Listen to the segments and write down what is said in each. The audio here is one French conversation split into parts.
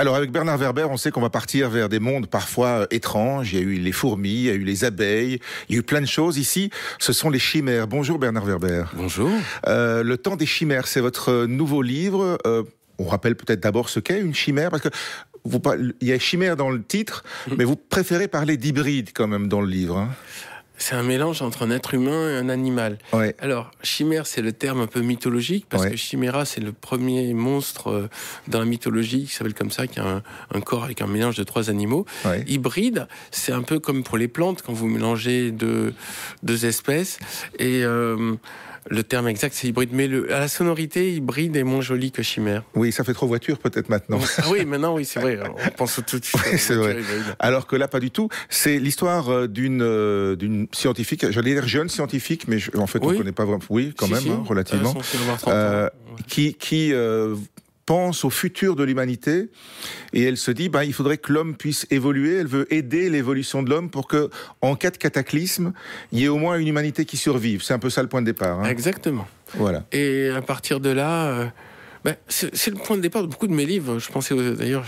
Alors avec Bernard Werber, on sait qu'on va partir vers des mondes parfois euh, étranges. Il y a eu les fourmis, il y a eu les abeilles, il y a eu plein de choses. Ici, ce sont les chimères. Bonjour Bernard Werber. Bonjour. Euh, le temps des chimères, c'est votre nouveau livre. Euh, on rappelle peut-être d'abord ce qu'est une chimère, parce que vous, il y a chimère dans le titre, mm. mais vous préférez parler d'hybride quand même dans le livre. Hein c'est un mélange entre un être humain et un animal. Alors, chimère, c'est le terme un peu mythologique, parce que chiméra, c'est le premier monstre euh, dans la mythologie qui s'appelle comme ça, qui a un, corps avec un mélange de trois animaux. Hybride, c'est un peu comme pour les plantes, quand vous mélangez deux, deux espèces. Et euh, le terme exact, c'est hybride. Mais le, à la sonorité, hybride est moins joli que chimère. Oui, ça fait trop voiture peut-être maintenant. Ah oui, maintenant, oui, c'est vrai. On pense tout de suite. c'est vrai. Alors que là, pas du tout. C'est l'histoire euh, d'une euh, d'une scientifique, j'allais dire jeune scientifique, mais en fait, on ne connaît pas vraiment. Oui, quand même, hein, relativement. Euh, qui qui pense au futur de l'humanité et elle se dit bah, il faudrait que l'homme puisse évoluer. Elle veut aider l'évolution de l'homme pour que, en cas de cataclysme, il y ait au moins une humanité qui survive. C'est un peu ça le point de départ. Hein. Exactement. Voilà. Et à partir de là, euh, ben, c'est le point de départ de beaucoup de mes livres. Je pensais d'ailleurs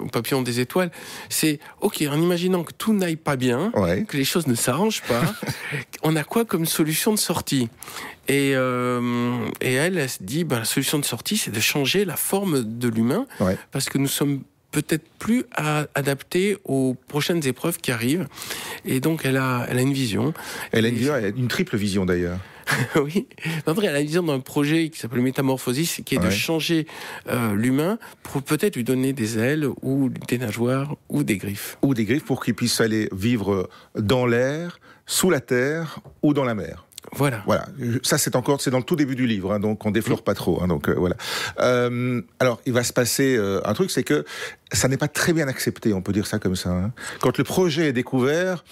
au Papillon des étoiles. C'est ok, en imaginant que tout n'aille pas bien, que les choses ne s'arrangent pas, on a quoi comme solution de sortie? Et, euh, et elle, elle se dit, ben, la solution de sortie, c'est de changer la forme de l'humain, parce que nous sommes peut-être plus adaptés aux prochaines épreuves qui arrivent. Et donc, elle a, elle a une vision. Elle a une, vision, elle a une triple vision d'ailleurs. oui. André, elle a vision d'un projet qui s'appelle Métamorphosis, qui est de changer euh, l'humain pour peut-être lui donner des ailes ou des nageoires ou des griffes. Ou des griffes pour qu'il puisse aller vivre dans l'air, sous la terre ou dans la mer. Voilà. Voilà. Ça, c'est encore, c'est dans le tout début du livre, hein, donc on déflore pas trop. Hein, donc euh, voilà. Euh, alors, il va se passer euh, un truc, c'est que ça n'est pas très bien accepté, on peut dire ça comme ça. Hein. Quand le projet est découvert,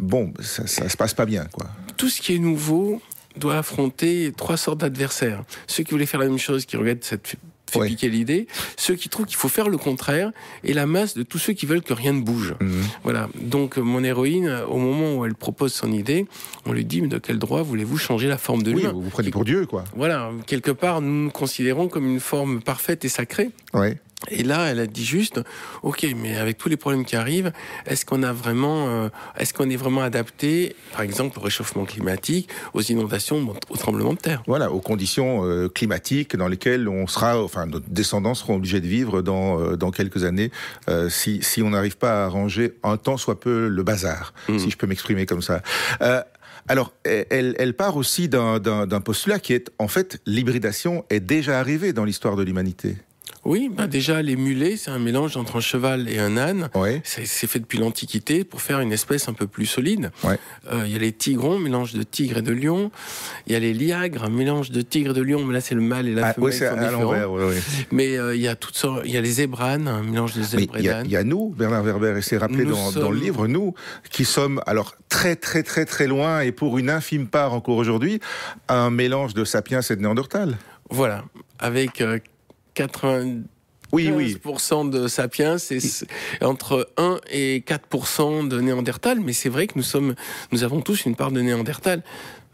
bon, ça, ça se passe pas bien, quoi. Tout ce qui est nouveau doit affronter trois sortes d'adversaires. Ceux qui voulaient faire la même chose, qui regrettent cette fait piquer l'idée, ceux qui trouvent qu'il faut faire le contraire, et la masse de tous ceux qui veulent que rien ne bouge. Mhm. Voilà. Donc mon héroïne, au moment où elle propose son idée, on lui dit mais de quel droit voulez-vous changer la forme de l'humain Oui, vous vous prenez pour Dieu, quoi. Voilà. Quelque part, nous nous considérons comme une forme parfaite et sacrée. Ouais. Et là, elle a dit juste, ok, mais avec tous les problèmes qui arrivent, est-ce qu'on a vraiment, euh, est-ce qu'on est vraiment adapté, par exemple, au réchauffement climatique, aux inondations, aux tremblements de terre? Voilà, aux conditions euh, climatiques dans lesquelles on sera, enfin, nos descendants seront obligés de vivre dans euh, dans quelques années, si si on n'arrive pas à arranger un temps soit peu le bazar, mmh. si je peux m'exprimer comme ça. Alors, elle, elle part aussi d'un postulat qui est, en fait, l'hybridation est déjà arrivée dans l'histoire de l'humanité. Oui, bah déjà les mulets, c'est un mélange entre un cheval et un âne. C'est fait depuis l'Antiquité pour faire une espèce un peu plus solide. Euh, il y a les tigrons, mélange de tigre et de lion. Il y a les liagres, un mélange de tigre et de lion, mais là c'est le mâle et la ah, femelle qui sont différents. mais euh, il y a toutes sortes, il y a les zébranes, un mélange de zèbres et d'ânes. Il y, a nous, Bernard Werber, et c'est rappelé dans, dans, le livre, nous, qui sommes alors très très très très loin et pour une infime part encore aujourd'hui, un mélange de sapiens et de néandertal. Voilà, avec euh, 80 oui, oui. de sapiens, c'est entre 1 et 4% de néandertal, mais c'est vrai que nous sommes, nous avons tous une part de néandertal.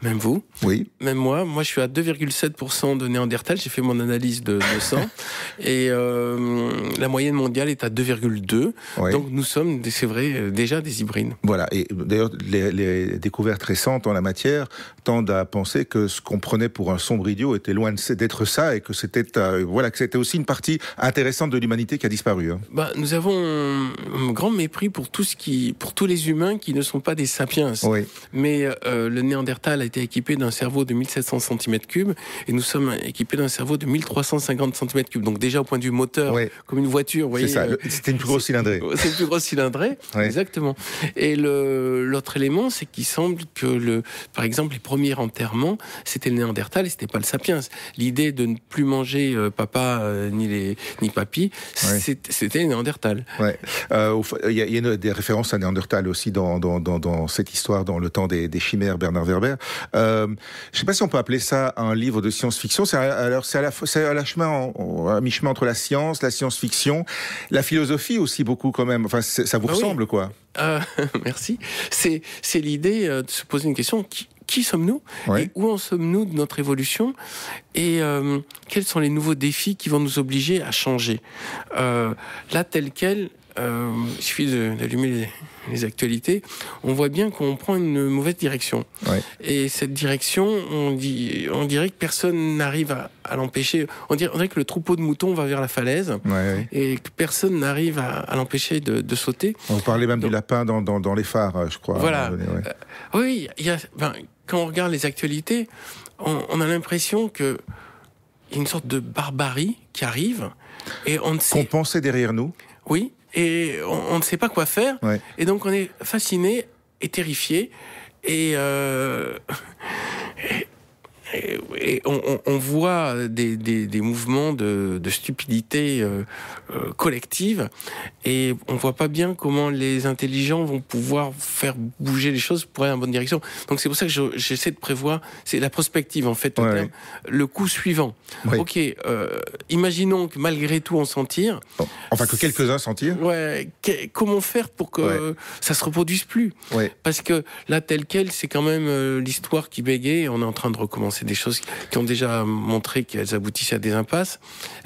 Même vous Oui. Même moi. Moi, je suis à 2,7% de Néandertal. J'ai fait mon analyse de, de sang. et euh, la moyenne mondiale est à 2,2. Donc, nous sommes, c'est vrai, déjà des hybrides. Voilà. Et d'ailleurs, les, les, découvertes récentes en la matière tendent à penser que ce qu'on prenait pour un sombre idiot était loin d'être ça et que c'était euh, voilà, que c'était aussi une partie intéressante de l'humanité qui a disparu. Hein. Bah, nous avons un grand mépris pour tout ce qui, pour tous les humains qui ne sont pas des sapiens. Oui. Mais euh, le Néandertal a été équipé d'un cerveau de 1700 cm3 et nous sommes équipés d'un cerveau de 1350 cm3. Donc déjà au point de vue moteur, comme une voiture, vous voyez. C'est ça, euh, c'était une plus grosse cylindrée. C'est une plus grosse cylindrée, exactement. Et l'autre élément, c'est qu'il semble que le, par exemple, les premiers enterrements, c'était le Néandertal et c'était pas le Sapiens. L'idée de ne plus manger euh, papa euh, ni les ni papy, c'était le Néandertal. Il y, a, des références à Néandertal aussi dans, dans, dans, dans cette histoire, dans le temps des, des chimères, Bernard Werber. Euh, je ne sais pas si on peut appeler ça un livre de science-fiction. C'est alors c'est à la c'est à la chemin, à mi-chemin entre la science, la science-fiction. La philosophie aussi beaucoup quand même. Enfin, ça vous ah ressemble quoi euh, Merci. C'est c'est l'idée de se poser une question qui, qui sommes-nous et où en sommes-nous de notre évolution et euh, quels sont les nouveaux défis qui vont nous obliger à changer? Euh, là, tel quel, euh, il suffit d'allumer les, actualités, on voit bien qu'on prend une mauvaise direction. Et cette direction, on, dit, on dirait que personne n'arrive à, l'empêcher. On dirait, que le troupeau de moutons va vers la falaise et que personne n'arrive à, l'empêcher de, sauter. On parlait même du lapin dans, dans, les phares, je crois. Voilà. oui, il y a, ben, quand on regarde les actualités, on, a l'impression que y a une sorte de barbarie qui arrive et on ne sait. Qu'on pensait derrière nous. Oui, et on, ne sait pas quoi faire. Et donc on est fasciné et terrifié et, euh, et on, voit des, des, mouvements de, de stupidité euh, euh, collective et on voit pas bien comment les intelligents vont pouvoir faire bouger les choses pour aller dans la bonne direction. Donc c'est pour ça que j'essaie de prévoir, c'est la prospective en fait, le coup suivant. Ok, euh, imaginons que malgré tout on s'en tire. Enfin que quelques-uns s'en tirent. Ouais, comment faire pour que ça se reproduise plus? Parce que là tel quel, c'est quand même l'histoire qui bégaye. On est en train de recommencer c'est des choses qui ont déjà montré qu'elles aboutissaient à des impasses,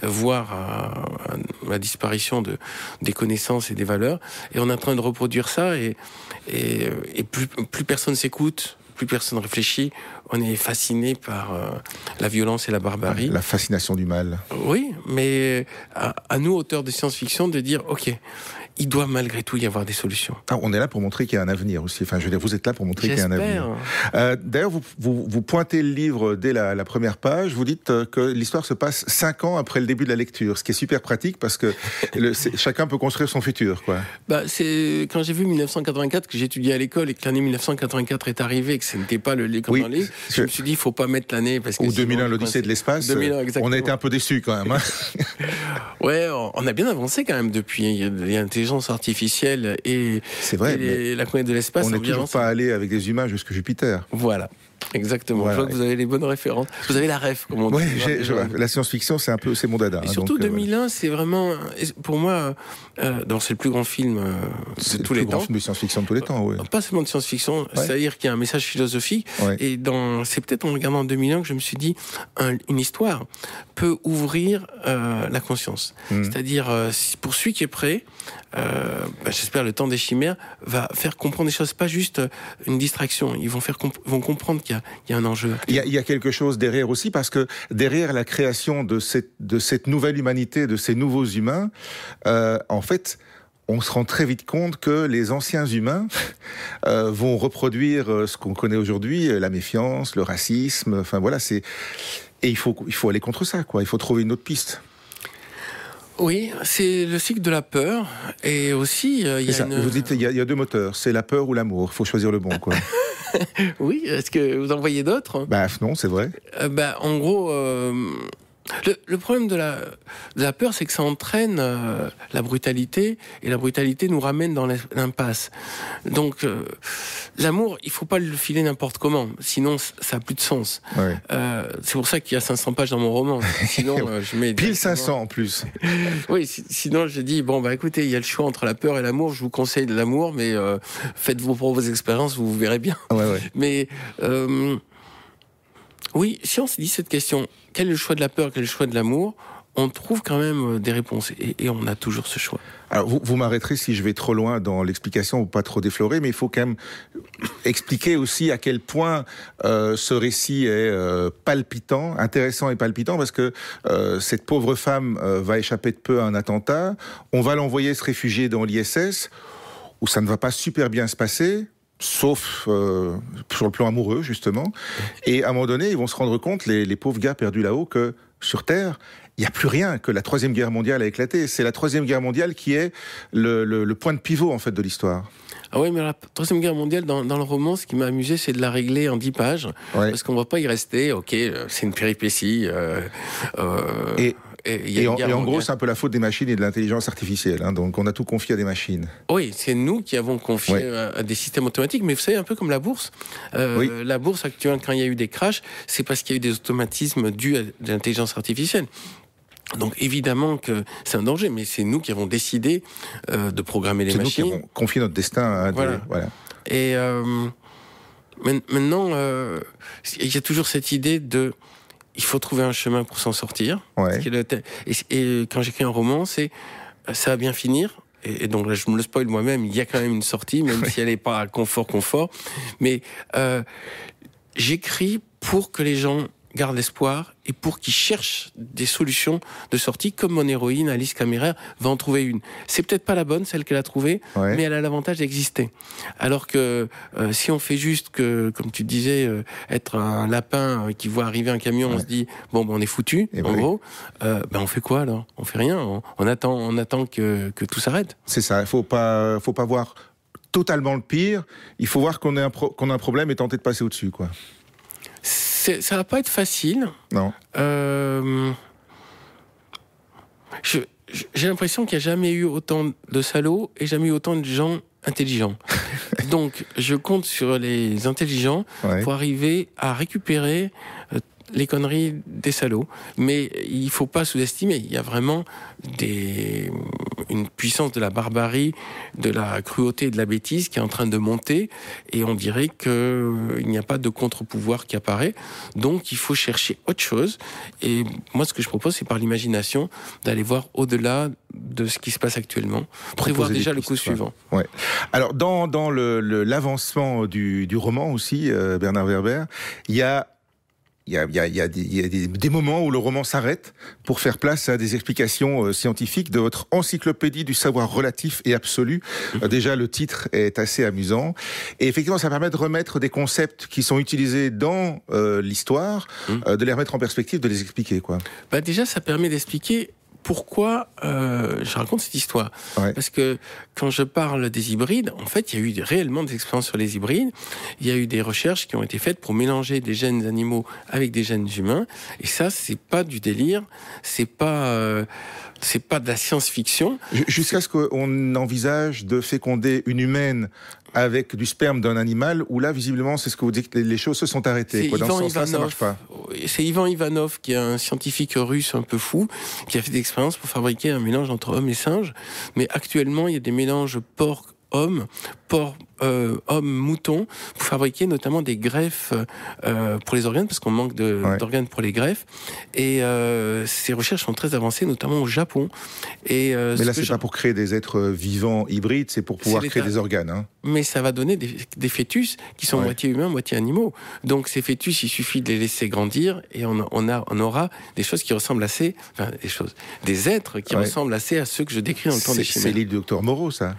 voire à, la disparition de, des connaissances et des valeurs. Et on est en train de reproduire ça et, et, plus, plus personne s'écoute, plus personne réfléchit, on est fasciné par euh, la violence et la barbarie. La fascination du mal. Oui, mais à, à nous, auteurs de science-fiction, de dire, OK, il doit malgré tout y avoir des solutions. Ah, on est là pour montrer qu'il y a un avenir aussi. Enfin, je veux dire, vous êtes là pour montrer qu'il y a un avenir. Euh, D'ailleurs, vous, vous, vous, pointez le livre dès la, la première page. Vous dites euh, que l'histoire se passe cinq ans après le début de la lecture, ce qui est super pratique parce que le, chacun peut construire son futur. Quoi. Bah, c'est quand j'ai vu 1984 que j'étudiais à l'école et que l'année 1984 est arrivée et que ce n'était pas le livre oui, livre, je me suis dit, il faut pas mettre l'année parce que ou 2001, l'Odyssée de l'espace. On a été un peu déçus quand même. Hein. ouais, on a bien avancé quand même depuis. Il y a l'intelligence artificielle et, vrai, la planète de l'espace. On n'est toujours pas allé avec des humains jusqu'à Jupiter. Voilà. Exactement. Je vois que vous avez les bonnes références. Vous avez la ref, comme on dit. la science-fiction, c'est un peu, c'est mon dada. Et hein, surtout 2001, euh, c'est vraiment, pour moi, euh, c'est le plus grand film euh, de tous les temps. C'est le plus grand film de science-fiction de tous les temps, oui. Pas seulement de science-fiction, c'est-à-dire qu'il y a un message philosophique. Et dans, c'est peut-être en regardant 2001 que je me suis dit, une histoire peut ouvrir la conscience. Hmm. C'est-à-dire, pour celui qui est prêt, bah, j'espère le temps des chimères va faire comprendre des choses, pas juste une distraction. Ils vont faire, vont comprendre qu'il il y a un enjeu. Il y a, quelque chose derrière aussi, parce que derrière la création de cette, de cette nouvelle humanité, de ces nouveaux humains, euh, en fait, on se rend très vite compte que les anciens humains euh, vont reproduire euh, ce qu'on connaît aujourd'hui, la méfiance, le racisme. Enfin voilà, c'est et il faut il faut aller contre ça, quoi. Il faut trouver une autre piste. Oui, c'est le cycle de la peur et aussi il y a une... Vous dites il y, a deux moteurs, c'est la peur ou l'amour. Il faut choisir le bon, quoi. oui, est-ce que vous en voyez d'autres? Bah non, c'est vrai. Euh, bah, en gros, euh, le, problème de la, de la peur, c'est que ça entraîne euh, la brutalité, et la brutalité nous ramène dans l'impasse. Donc, euh, l'amour, il faut pas le filer n'importe comment, sinon ça a plus de sens. Euh, c'est pour ça qu'il y a 500 pages dans mon roman. Sinon, je mets pile 500 en plus. oui, sinon je dis bon bah écoutez, il y a le choix entre la peur et l'amour. Je vous conseille de l'amour, mais faites vos propres expériences, vous, vous verrez bien. mais oui, si on se dit cette question, quel est le choix de la peur, quel est le choix de l'amour on trouve quand même euh, des réponses et, on a toujours ce choix. Alors vous, m'arrêterez si je vais trop loin dans l'explication ou pas trop déflorer, mais il faut quand même expliquer aussi à quel point euh, ce récit est euh, palpitant, intéressant et palpitant, parce que cette pauvre femme va échapper de peu à un attentat, on va l'envoyer se réfugier dans l'ISS, où ça ne va pas super bien se passer, sauf euh, sur le plan amoureux justement. Et à un moment donné, ils vont se rendre compte, les, pauvres gars perdus là-haut, que sur Terre, il n'y a plus rien, que la troisième guerre mondiale a éclaté. C'est la troisième guerre mondiale qui est le, point de pivot en fait de l'histoire. Ah oui, mais la troisième guerre mondiale, dans, le roman, ce qui m'a amusé, c'est de la régler en dix pages, parce qu'on ne va pas y rester. Ok, euh, c'est une péripétie. Euh, et et, en, gros, c'est un peu la faute des machines et de l'intelligence artificielle. Hein, donc, on a tout confié à des machines. Oui, c'est nous qui avons confié à, des systèmes automatiques. Mais vous savez, un peu comme la bourse. Euh, la bourse actuelle, quand il y a eu des crashs, c'est parce qu'il y a eu des automatismes dus à l'intelligence artificielle. Donc évidemment que c'est un danger, mais c'est nous qui avons décidé euh, de programmer les machines. C'est nous qui avons confié notre destin à voilà. voilà. Et euh, maintenant, il y a toujours cette idée de il faut trouver un chemin pour s'en sortir. Ouais. Et, et, quand j'écris un roman, c'est ça va bien finir. Et, donc là, je me le spoil moi-même. Il y a quand même une sortie, même si elle n'est pas confort confort. Mais euh, j'écris pour que les gens garde l'espoir et pour qu'ils cherchent des solutions de sortie, comme mon héroïne Alice Caméraire va en trouver une. C'est peut-être pas la bonne, celle qu'elle a trouvée, mais elle a l'avantage d'exister. Alors que euh, si on fait juste que, comme tu disais, euh, être un lapin qui voit arriver un camion, on se dit bon, ben, on est foutu, en gros. Euh, ben on fait quoi alors? On fait rien. On, attend, on attend que, que tout s'arrête. C'est ça. Il faut pas, faut pas voir totalement le pire. Il faut voir qu'on a, qu'on a un problème et tenter de passer au-dessus, quoi ça va pas être facile. Non. Euh, j'ai l'impression qu'il n'y a jamais eu autant de salauds et jamais eu autant de gens intelligents. Donc, je compte sur les intelligents pour arriver à récupérer euh, les conneries des salauds. Mais il faut pas sous-estimer. Il y a vraiment des, une puissance de la barbarie, de la cruauté et de la bêtise qui est en train de monter. Et on dirait qu'il euh, n'y a pas de contre-pouvoir qui apparaît. Donc il faut chercher autre chose. Et moi, ce que je propose, c'est par l'imagination d'aller voir au-delà de ce qui se passe actuellement, prévoir déjà le coup suivant. Ouais. Alors dans, dans l'avancement le, du, du, roman aussi, euh, Bernard Werber, il y a il y a, y a, y a, des, y a des, moments où le roman s'arrête pour faire place à des explications euh, scientifiques de votre encyclopédie du savoir relatif et absolu. Mhm. Euh, déjà, le titre est assez amusant. Et effectivement, ça permet de remettre des concepts qui sont utilisés dans euh, l'histoire, mhm. de les remettre en perspective, de les expliquer. Quoi. Bah déjà, ça permet d'expliquer pourquoi euh, je raconte cette histoire Parce que quand je parle des hybrides, en fait, il y a eu réellement des expériences sur les hybrides. Il y a eu des recherches qui ont été faites pour mélanger des gènes animaux avec des gènes humains. Et ça, c'est pas du délire. C'est pas. Euh, c'est pas de la science-fiction. Jusqu'à ce qu'on envisage de féconder une humaine avec du sperme d'un animal, où là, visiblement, c'est ce que vous dites, les choses se sont arrêtées. Quoi. Dans ce sens-là, ça marche pas. C'est Ivan Ivanov, qui est un scientifique russe un peu fou, qui a fait des expériences pour fabriquer un mélange entre homme et singe. Mais actuellement, il y a des mélanges porc homme, porc euh, hommes moutons pour fabriquer notamment des greffes euh, pour les organes parce qu'on manque d'organes pour les greffes. Et euh, ces recherches sont très avancées notamment au Japon. Et mais là c'est pas pour créer des êtres vivants hybrides c'est pour pouvoir créer des organes hein. mais ça va donner des, fœtus qui sont moitié humains moitié animaux. Donc ces fœtus il suffit de les laisser grandir et on, on a on aura des choses qui ressemblent assez enfin des choses des êtres qui ressemblent assez à ceux que je décris dans le temps des c'est l'île du docteur Moreau ça.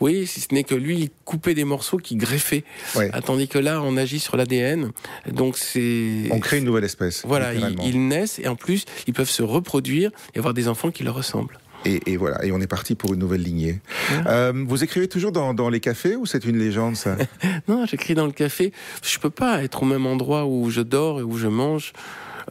Oui si ce n'est que lui coupait des morceaux qui greffaient. Tandis que là, on agit sur l'ADN. Donc c'est. On crée une nouvelle espèce. Voilà, ils, naissent et en plus, ils peuvent se reproduire et avoir des enfants qui leur ressemblent. Et, voilà, et on est parti pour une nouvelle lignée. Euh, vous écrivez toujours dans, les cafés ou c'est une légende ça? Non, j'écris dans le café. Je peux pas être au même endroit où je dors et où je mange.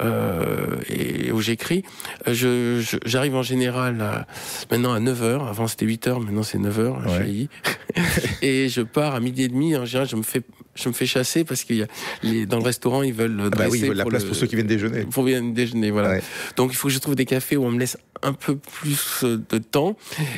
Euh, et où j'écris. Je, j'arrive en général maintenant à 9h. Avant c'était 8h, maintenant c'est 9h. et je pars à midi et demi. En général, je me fais je me fais chasser parce qu'il y a les, dans le restaurant ils veulent ah bah oui, ils veulent la place pour ceux qui viennent déjeuner. Pour viennent déjeuner, voilà. Donc il faut que je trouve des cafés où on me laisse un peu plus de temps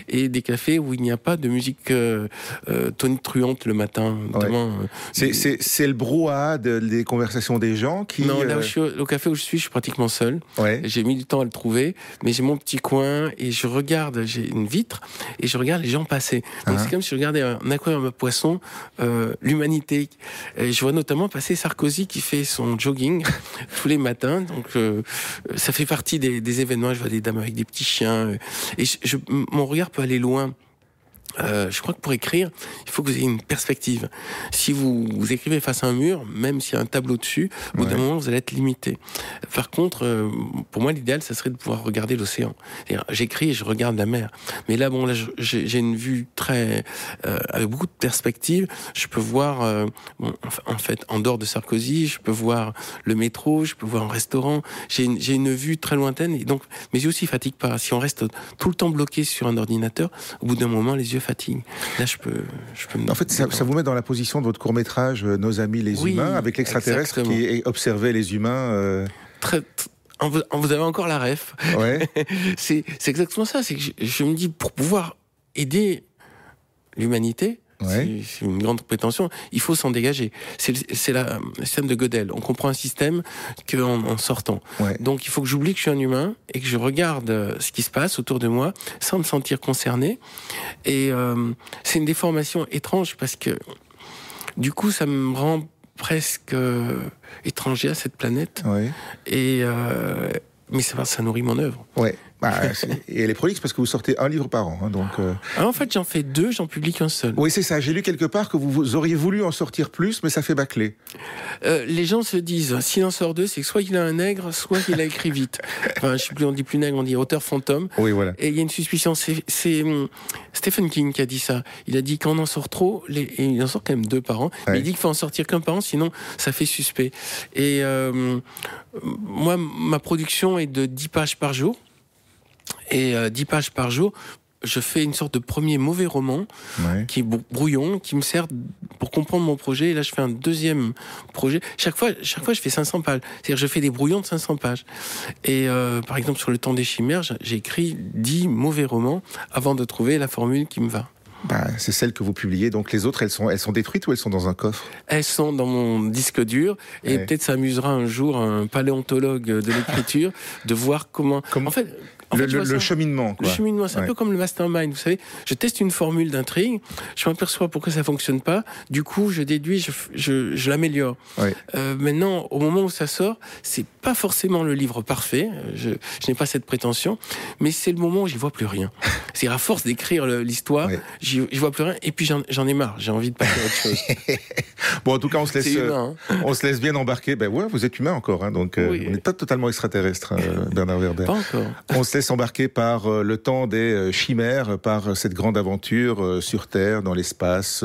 et des cafés où il n'y a pas de musique euh, euh tonitruante le matin. Euh, c'est le brouhaha des conversations des gens qui. Non, là où euh, je suis, au café où je suis, je suis pratiquement seul. Ouais. J'ai mis du temps à le trouver, mais j'ai mon petit coin et je regarde, j'ai une vitre et je regarde les gens passer. Donc uh-huh. c'est comme si je regardais un aquarium à poissons, euh, l'humanité. Je vois notamment passer Sarkozy qui fait son jogging tous les matins. Donc ça fait partie des, des événements. Je vois des dames avec des petit chien. Euh, et je, mon regard peut aller loin. Euh, je crois que pour écrire, il faut que vous ayez une perspective. Si vous, vous écrivez face à un mur, même s'il y a un tableau dessus, au bout d'un moment, vous allez être limité. Par contre, euh, pour moi, l'idéal, ça serait de pouvoir regarder l'océan. J'écris et je regarde la mer. Mais là, bon, là, j'ai une vue très euh, avec beaucoup de perspectives. Je peux voir, euh, bon, en fait, en dehors de Sarkozy, je peux voir le métro, je peux voir un restaurant. J'ai une, une vue très lointaine et donc mes yeux aussi fatiguent pas. Si on reste tout le temps bloqué sur un ordinateur, au bout d'un moment, les yeux fatigue. Là, je peux, je peux En fait, ça, vous met dans la position de votre court métrage euh, Nos amis les humains, avec l'extraterrestre qui observait les humains. Euh... Très, vous avez encore la ref. Ouais. c'est exactement ça. C'est que je, me dis, pour pouvoir aider l'humanité, c'est une grande prétention. Il faut s'en dégager. C'est le système de Gödel. On comprend un système qu'en en sortant. Donc il faut que j'oublie que je suis un humain et que je regarde euh, ce qui se passe autour de moi sans me sentir concerné. Et euh, c'est une déformation étrange parce que du coup ça me rend presque euh, étranger à cette planète. Et mais ça, ça nourrit mon œuvre. Ouais. Bah, et elle est prolixe parce que vous sortez un livre par an. Hein, donc, euh. ah, en fait, j'en fais deux, j'en publie qu'un seul. Oui, c'est ça. J'ai lu quelque part que vous, auriez voulu en sortir plus, mais ça fait bâcler. Euh, les gens se disent, s'il en sort deux, c'est que soit il a un nègre, soit il a écrit vite. Enfin, je sais plus, on dit plus nègre, on dit auteur fantôme. Oui, voilà. Et il y a une suspicion. C'est hum, Stephen King qui a dit ça. Il a dit qu'on en sort trop, les, et il en sort quand même deux par an. Mais il dit qu'il faut en sortir qu'un par an, sinon ça fait suspect. Et euh, moi, ma production est de 10 pages par jour et 10 euh, pages par jour je fais une sorte de premier mauvais roman qui est brouillon, qui me sert pour comprendre mon projet. Et là, je fais un deuxième projet. Chaque fois, chaque fois, je fais 500 pages. C'est-à-dire, je fais des brouillons de 500 pages. Et euh, par exemple, sur le temps des chimères, j'ai écrit 10 mauvais romans avant de trouver la formule qui me va. Bah, c'est celle que vous publiez. Donc les autres, elles sont, elles sont détruites ou elles sont dans un coffre? Elles sont dans mon disque dur. Et peut-être ça amusera un jour un paléontologue de l'écriture de voir comment. En fait, le, cheminement. Quoi. Le cheminement, c'est un peu comme le mastermind. Vous savez, je teste une formule d'intrigue, je m'aperçois pourquoi ça fonctionne pas. Du coup, je déduis, je, je, je l'améliore. Euh, maintenant, au moment où ça sort, c'est pas forcément le livre parfait. Je, je n'ai pas cette prétention, mais c'est le moment où j'y vois plus rien. C'est à force d'écrire l'histoire, j'y vois plus rien. Et puis j'en ai marre. J'ai envie de passer à autre chose. bon, en tout cas, on se laisse, hein. on se laisse bien embarquer. Ben ouais, vous êtes humain encore, hein, donc euh, on n'est pas totalement extraterrestre, euh, Bernard Werber. Pas encore. On se s'embarquer par euh, le temps des euh, chimères, par cette grande aventure euh, sur Terre, dans l'espace,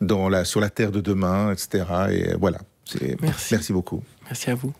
dans la, sur la Terre de demain, etc. Et voilà. Merci. Merci beaucoup. Merci à vous.